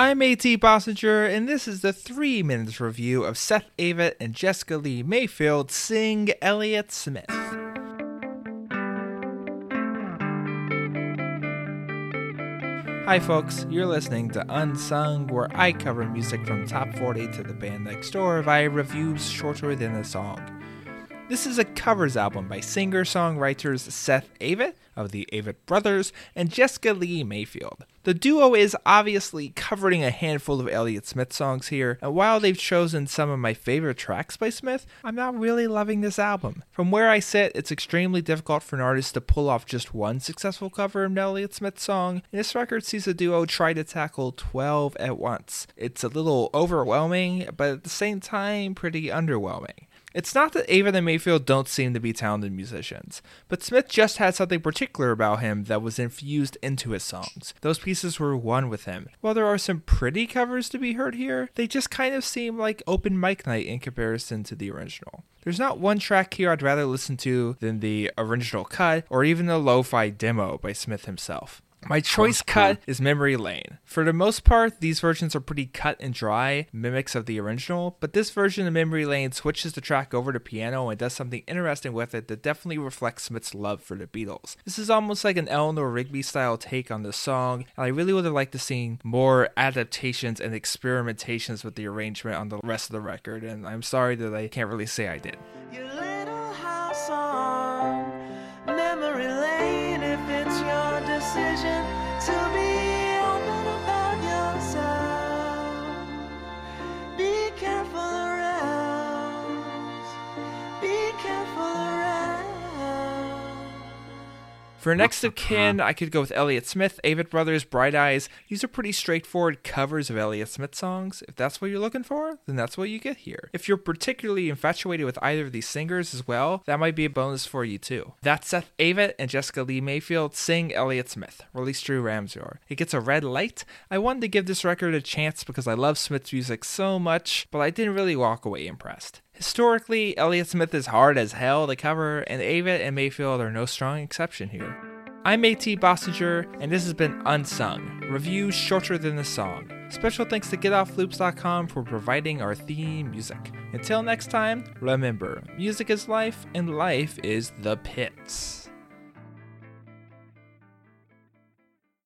I'm AT Bossinger, and this is the three minutes review of Seth Avett and Jessica Lea Mayfield sing Elliott Smith. Hi, folks. You're listening to Unsung, where I cover music from top 40 to the band next door via reviews shorter than a song. This is a covers album by singer songwriters Seth Avett of the Avett Brothers and Jessica Lea Mayfield. The duo is obviously covering a handful of Elliott Smith songs here, and while they've chosen some of my favorite tracks by Smith, I'm not really loving this album. From where I sit, it's extremely difficult for an artist to pull off just one successful cover of an Elliott Smith song, and this record sees the duo try to tackle 12 at once. It's a little overwhelming, but at the same time, pretty underwhelming. It's not that Avett and Mayfield don't seem to be talented musicians, but Smith just had something particular about him that was infused into his songs. Those pieces were one with him. While there are some pretty covers to be heard here, they just kind of seem like open mic night in comparison to the original. There's not one track here I'd rather listen to than the original cut or even the lo fi demo by Smith himself. My choice cut is Memory Lane. For the most part, these versions are pretty cut and dry, mimics of the original, but this version of Memory Lane switches the track over to piano and does something interesting with it that definitely reflects Smith's love for the Beatles. This is almost like an Eleanor Rigby style take on the song, and I really would have liked to see more adaptations and experimentations with the arrangement on the rest of the record, and I'm sorry that I can't really say I did. Decision For next of uh-huh. kin, I could go with Elliott Smith, Avett Brothers, Bright Eyes. These are pretty straightforward covers of Elliott Smith songs. If that's what you're looking for, then that's what you get here. If you're particularly infatuated with either of these singers as well, that might be a bonus for you too. That's Seth Avett and Jessica Lea Mayfield sing Elliott Smith, released through Ramseur. It gets a red light. I wanted to give this record a chance because I love Smith's music so much, but I didn't really walk away impressed. Historically, Elliott Smith is hard as hell to cover, and Avett and Mayfield are no strong exception here. I'm AT Bossinger, and this has been Unsung, reviews shorter than the song. Special thanks to GetOffLoops.com for providing our theme music. Until next time, remember, music is life, and life is the pits.